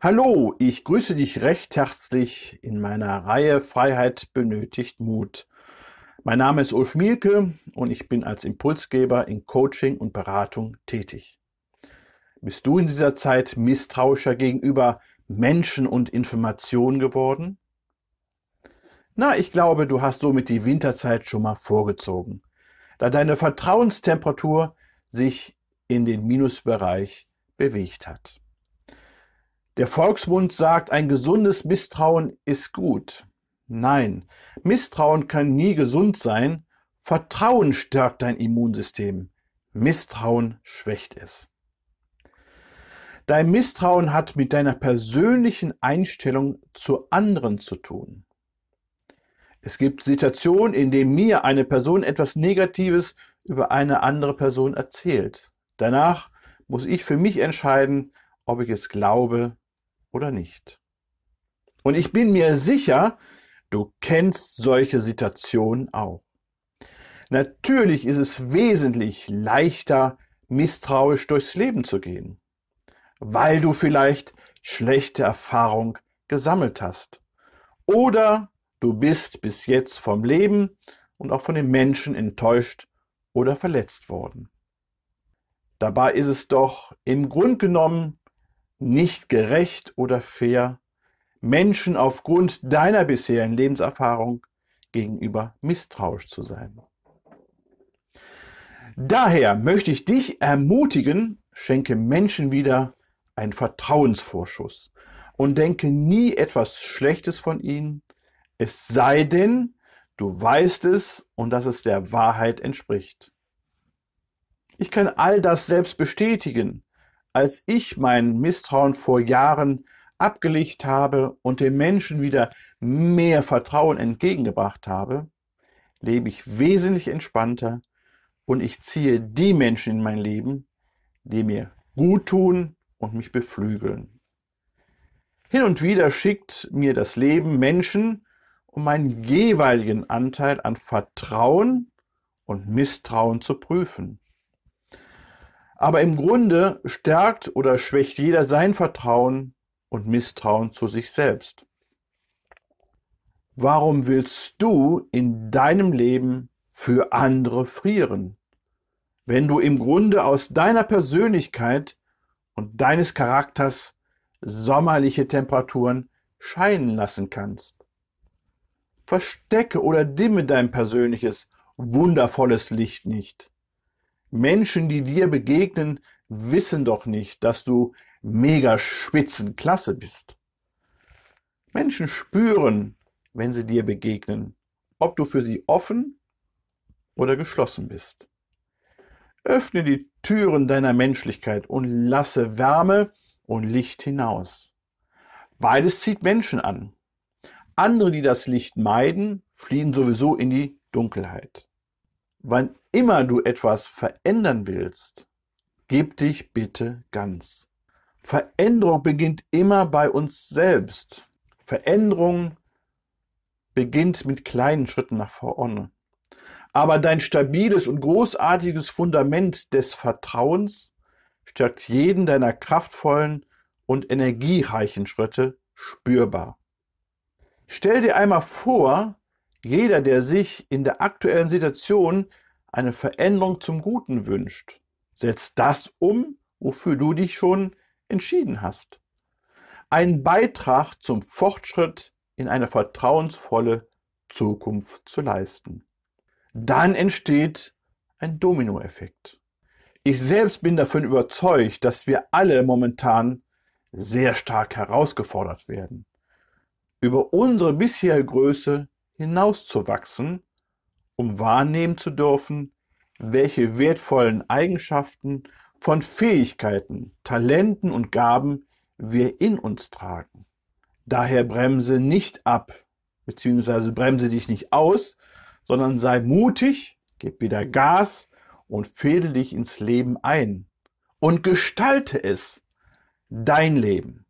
Hallo, ich grüße dich recht herzlich in meiner Reihe Freiheit benötigt Mut. Mein Name ist Ulf Mielke und ich bin als Impulsgeber in Coaching und Beratung tätig. Bist du in dieser Zeit misstrauischer gegenüber Menschen und Informationen geworden? Na, ich glaube, du hast somit die Winterzeit schon mal vorgezogen, da deine Vertrauenstemperatur sich in den Minusbereich bewegt hat. Der Volksmund sagt, ein gesundes Misstrauen ist gut. Nein, Misstrauen kann nie gesund sein. Vertrauen stärkt dein Immunsystem. Misstrauen schwächt es. Dein Misstrauen hat mit deiner persönlichen Einstellung zu anderen zu tun. Es gibt Situationen, in denen mir eine Person etwas Negatives über eine andere Person erzählt. Danach muss ich für mich entscheiden, ob ich es glaube oder nicht. Und ich bin mir sicher, du kennst solche Situationen auch. Natürlich ist es wesentlich leichter, misstrauisch durchs Leben zu gehen, weil du vielleicht schlechte Erfahrung gesammelt hast. Oder du bist bis jetzt vom Leben und auch von den Menschen enttäuscht oder verletzt worden. Dabei ist es doch im Grund genommen nicht gerecht oder fair, Menschen aufgrund deiner bisherigen Lebenserfahrung gegenüber misstrauisch zu sein. Daher möchte ich dich ermutigen, schenke Menschen wieder einen Vertrauensvorschuss und denke nie etwas Schlechtes von ihnen, es sei denn, du weißt es und dass es der Wahrheit entspricht. Ich kann all das selbst bestätigen, als ich mein Misstrauen vor Jahren abgelegt habe und den Menschen wieder mehr Vertrauen entgegengebracht habe, lebe ich wesentlich entspannter und ich ziehe die Menschen in mein Leben, die mir gut tun und mich beflügeln. Hin und wieder schickt mir das Leben Menschen, um meinen jeweiligen Anteil an Vertrauen und Misstrauen zu prüfen. Aber im Grunde stärkt oder schwächt jeder sein Vertrauen und Misstrauen zu sich selbst. Warum willst du in deinem Leben für andere frieren, wenn du im Grunde aus deiner Persönlichkeit und deines Charakters sommerliche Temperaturen scheinen lassen kannst? Verstecke oder dimme dein persönliches, wundervolles Licht nicht. Menschen, die dir begegnen, wissen doch nicht, dass du mega Spitzenklasse bist. Menschen spüren, wenn sie dir begegnen, ob du für sie offen oder geschlossen bist. Öffne die Türen deiner Menschlichkeit und lasse Wärme und Licht hinaus. Beides zieht Menschen an. Andere, die das Licht meiden, fliehen sowieso in die Dunkelheit. Wann immer du etwas verändern willst, gib dich bitte ganz. Veränderung beginnt immer bei uns selbst. Veränderung beginnt mit kleinen Schritten nach vorne. Aber dein stabiles und großartiges Fundament des Vertrauens stärkt jeden deiner kraftvollen und energiereichen Schritte spürbar. Stell dir einmal vor, jeder, der sich in der aktuellen Situation eine Veränderung zum Guten wünscht, setzt das um, wofür du dich schon entschieden hast. Einen Beitrag zum Fortschritt in eine vertrauensvolle Zukunft zu leisten. Dann entsteht ein Dominoeffekt. Ich selbst bin davon überzeugt, dass wir alle momentan sehr stark herausgefordert werden, über unsere bisherige Größe hinauszuwachsen, um wahrnehmen zu dürfen, welche wertvollen Eigenschaften von Fähigkeiten, Talenten und Gaben wir in uns tragen. Daher bremse nicht ab, beziehungsweise bremse dich nicht aus, sondern sei mutig, gib wieder Gas und fädel dich ins Leben ein und gestalte es. dein Leben.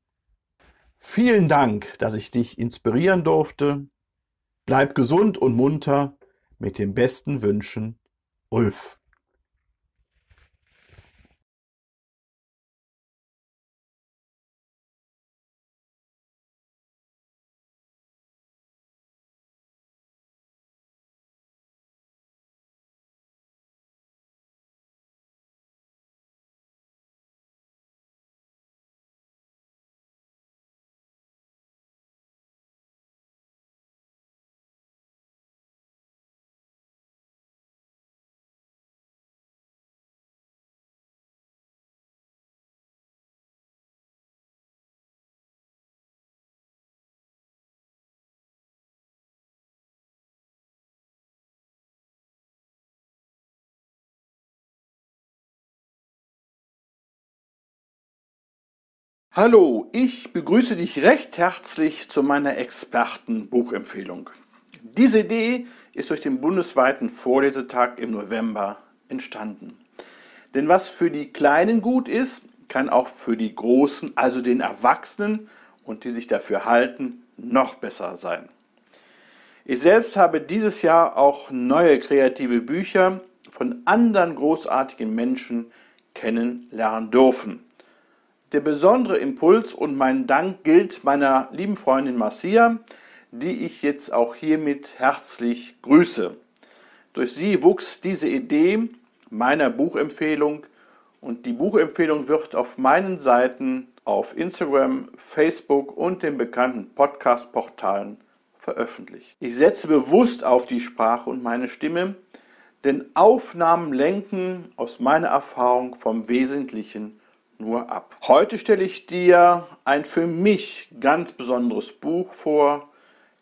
Vielen Dank, dass ich dich inspirieren durfte. Bleib gesund und munter mit den besten Wünschen, Ulf. Hallo, ich begrüße dich recht herzlich zu meiner Expertenbuchempfehlung. Diese Idee ist durch den bundesweiten Vorlesetag im November entstanden. Denn was für die Kleinen gut ist, kann auch für die Großen, also den Erwachsenen und die sich dafür halten, noch besser sein. Ich selbst habe dieses Jahr auch neue kreative Bücher von anderen großartigen Menschen kennenlernen dürfen. Der besondere Impuls und mein Dank gilt meiner lieben Freundin Marcia, die ich jetzt auch hiermit herzlich grüße. Durch sie wuchs diese Idee meiner Buchempfehlung und die Buchempfehlung wird auf meinen Seiten auf Instagram, Facebook und den bekannten Podcast-Portalen veröffentlicht. Ich setze bewusst auf die Sprache und meine Stimme, denn Aufnahmen lenken aus meiner Erfahrung vom Wesentlichen nur ab. Heute stelle ich dir ein für mich ganz besonderes Buch vor.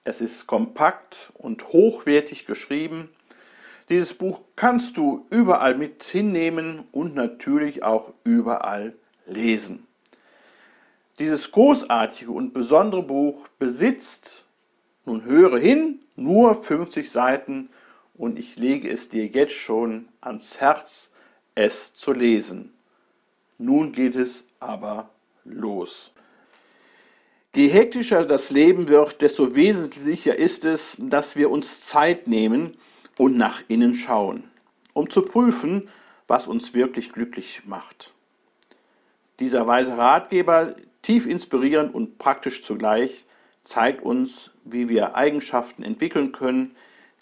Es ist kompakt und hochwertig geschrieben. Dieses Buch kannst du überall mit hinnehmen und natürlich auch überall lesen. Dieses großartige und besondere Buch besitzt, nun höre hin, nur 50 Seiten und ich lege es dir jetzt schon ans Herz, es zu lesen. Nun geht es aber los. Je hektischer das Leben wird, desto wesentlicher ist es, dass wir uns Zeit nehmen und nach innen schauen, um zu prüfen, was uns wirklich glücklich macht. Dieser weise Ratgeber, tief inspirierend und praktisch zugleich, zeigt uns, wie wir Eigenschaften entwickeln können,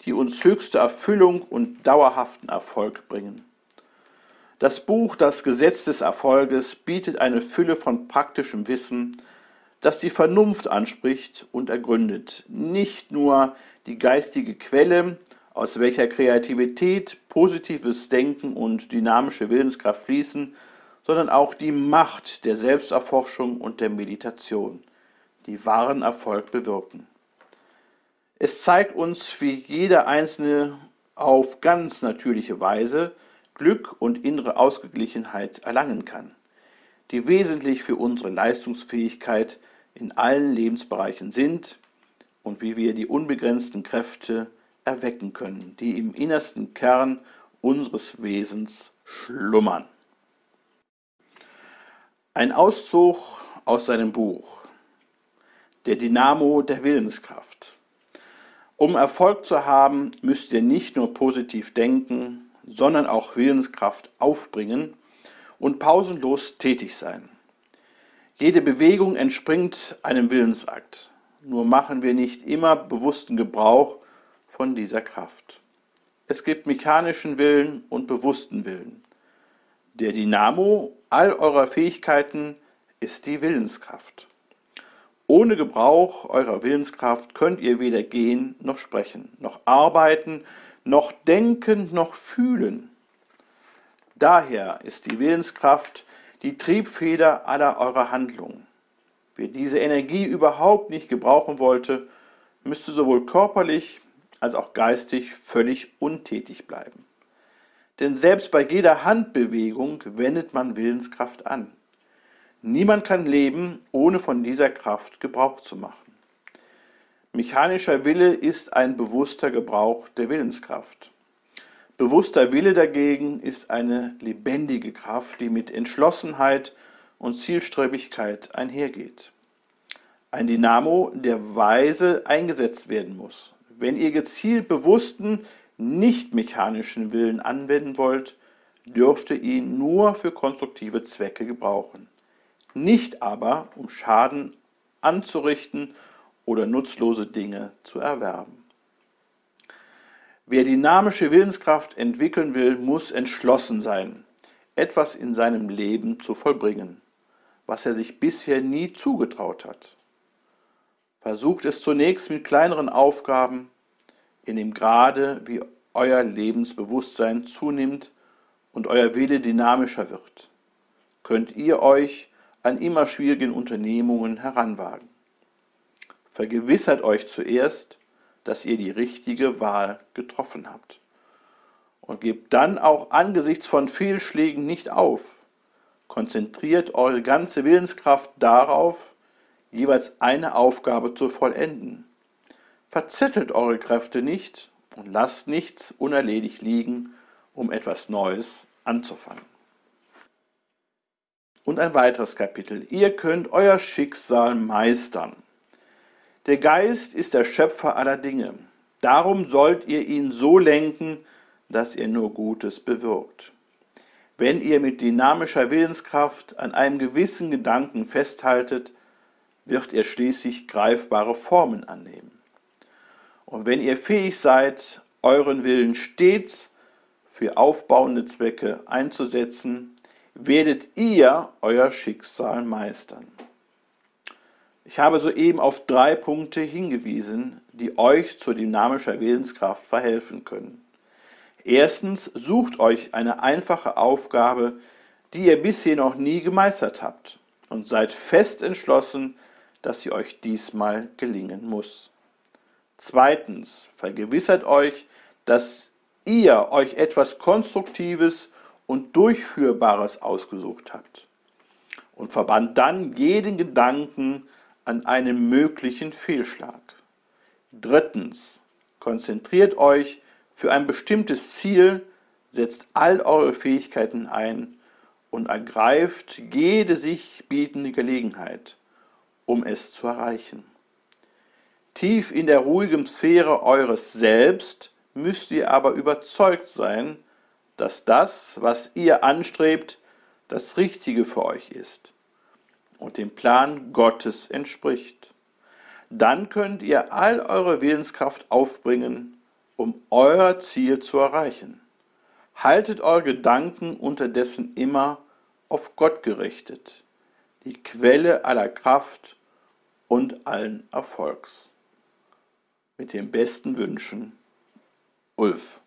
die uns höchste Erfüllung und dauerhaften Erfolg bringen. Das Buch Das Gesetz des Erfolges bietet eine Fülle von praktischem Wissen, das die Vernunft anspricht und ergründet. Nicht nur die geistige Quelle, aus welcher Kreativität, positives Denken und dynamische Willenskraft fließen, sondern auch die Macht der Selbsterforschung und der Meditation, die wahren Erfolg bewirken. Es zeigt uns, wie jeder Einzelne auf ganz natürliche Weise Glück und innere Ausgeglichenheit erlangen kann, die wesentlich für unsere Leistungsfähigkeit in allen Lebensbereichen sind und wie wir die unbegrenzten Kräfte erwecken können, die im innersten Kern unseres Wesens schlummern. Ein Auszug aus seinem Buch Der Dynamo der Willenskraft. Um Erfolg zu haben, müsst ihr nicht nur positiv denken, sondern auch Willenskraft aufbringen und pausenlos tätig sein. Jede Bewegung entspringt einem Willensakt. Nur machen wir nicht immer bewussten Gebrauch von dieser Kraft. Es gibt mechanischen Willen und bewussten Willen. Der Dynamo all eurer Fähigkeiten ist die Willenskraft. Ohne Gebrauch eurer Willenskraft könnt ihr weder gehen noch sprechen, noch arbeiten, noch denken noch fühlen. Daher ist die Willenskraft die Triebfeder aller eurer Handlungen. Wer diese Energie überhaupt nicht gebrauchen wollte, müsste sowohl körperlich als auch geistig völlig untätig bleiben. Denn selbst bei jeder Handbewegung wendet man Willenskraft an. Niemand kann leben, ohne von dieser Kraft Gebrauch zu machen. Mechanischer Wille ist ein bewusster Gebrauch der Willenskraft. Bewusster Wille dagegen ist eine lebendige Kraft, die mit Entschlossenheit und Zielstrebigkeit einhergeht. Ein Dynamo, der weise eingesetzt werden muss. Wenn ihr gezielt bewussten, nicht mechanischen Willen anwenden wollt, dürft ihr ihn nur für konstruktive Zwecke gebrauchen. Nicht aber, um Schaden anzurichten oder nutzlose Dinge zu erwerben. Wer dynamische Willenskraft entwickeln will, muss entschlossen sein, etwas in seinem Leben zu vollbringen, was er sich bisher nie zugetraut hat. Versucht es zunächst mit kleineren Aufgaben, in dem Grade, wie euer Lebensbewusstsein zunimmt und euer Wille dynamischer wird, könnt ihr euch an immer schwierigen Unternehmungen heranwagen. Vergewissert euch zuerst, dass ihr die richtige Wahl getroffen habt. Und gebt dann auch angesichts von Fehlschlägen nicht auf. Konzentriert eure ganze Willenskraft darauf, jeweils eine Aufgabe zu vollenden. Verzettelt eure Kräfte nicht und lasst nichts unerledigt liegen, um etwas Neues anzufangen. Und ein weiteres Kapitel. Ihr könnt euer Schicksal meistern. Der Geist ist der Schöpfer aller Dinge. Darum sollt ihr ihn so lenken, dass ihr nur Gutes bewirkt. Wenn ihr mit dynamischer Willenskraft an einem gewissen Gedanken festhaltet, wird er schließlich greifbare Formen annehmen. Und wenn ihr fähig seid, euren Willen stets für aufbauende Zwecke einzusetzen, werdet ihr euer Schicksal meistern. Ich habe soeben auf drei Punkte hingewiesen, die euch zur dynamischer Willenskraft verhelfen können. Erstens, sucht euch eine einfache Aufgabe, die ihr bisher noch nie gemeistert habt und seid fest entschlossen, dass sie euch diesmal gelingen muss. Zweitens, vergewissert euch, dass ihr euch etwas Konstruktives und Durchführbares ausgesucht habt und verbannt dann jeden Gedanken an einem möglichen Fehlschlag. Drittens, konzentriert euch für ein bestimmtes Ziel, setzt all eure Fähigkeiten ein und ergreift jede sich bietende Gelegenheit, um es zu erreichen. Tief in der ruhigen Sphäre eures Selbst müsst ihr aber überzeugt sein, dass das, was ihr anstrebt, das Richtige für euch ist und dem Plan Gottes entspricht. Dann könnt ihr all eure Willenskraft aufbringen, um euer Ziel zu erreichen. Haltet eure Gedanken unterdessen immer auf Gott gerichtet, die Quelle aller Kraft und allen Erfolgs. Mit den besten Wünschen, Ulf.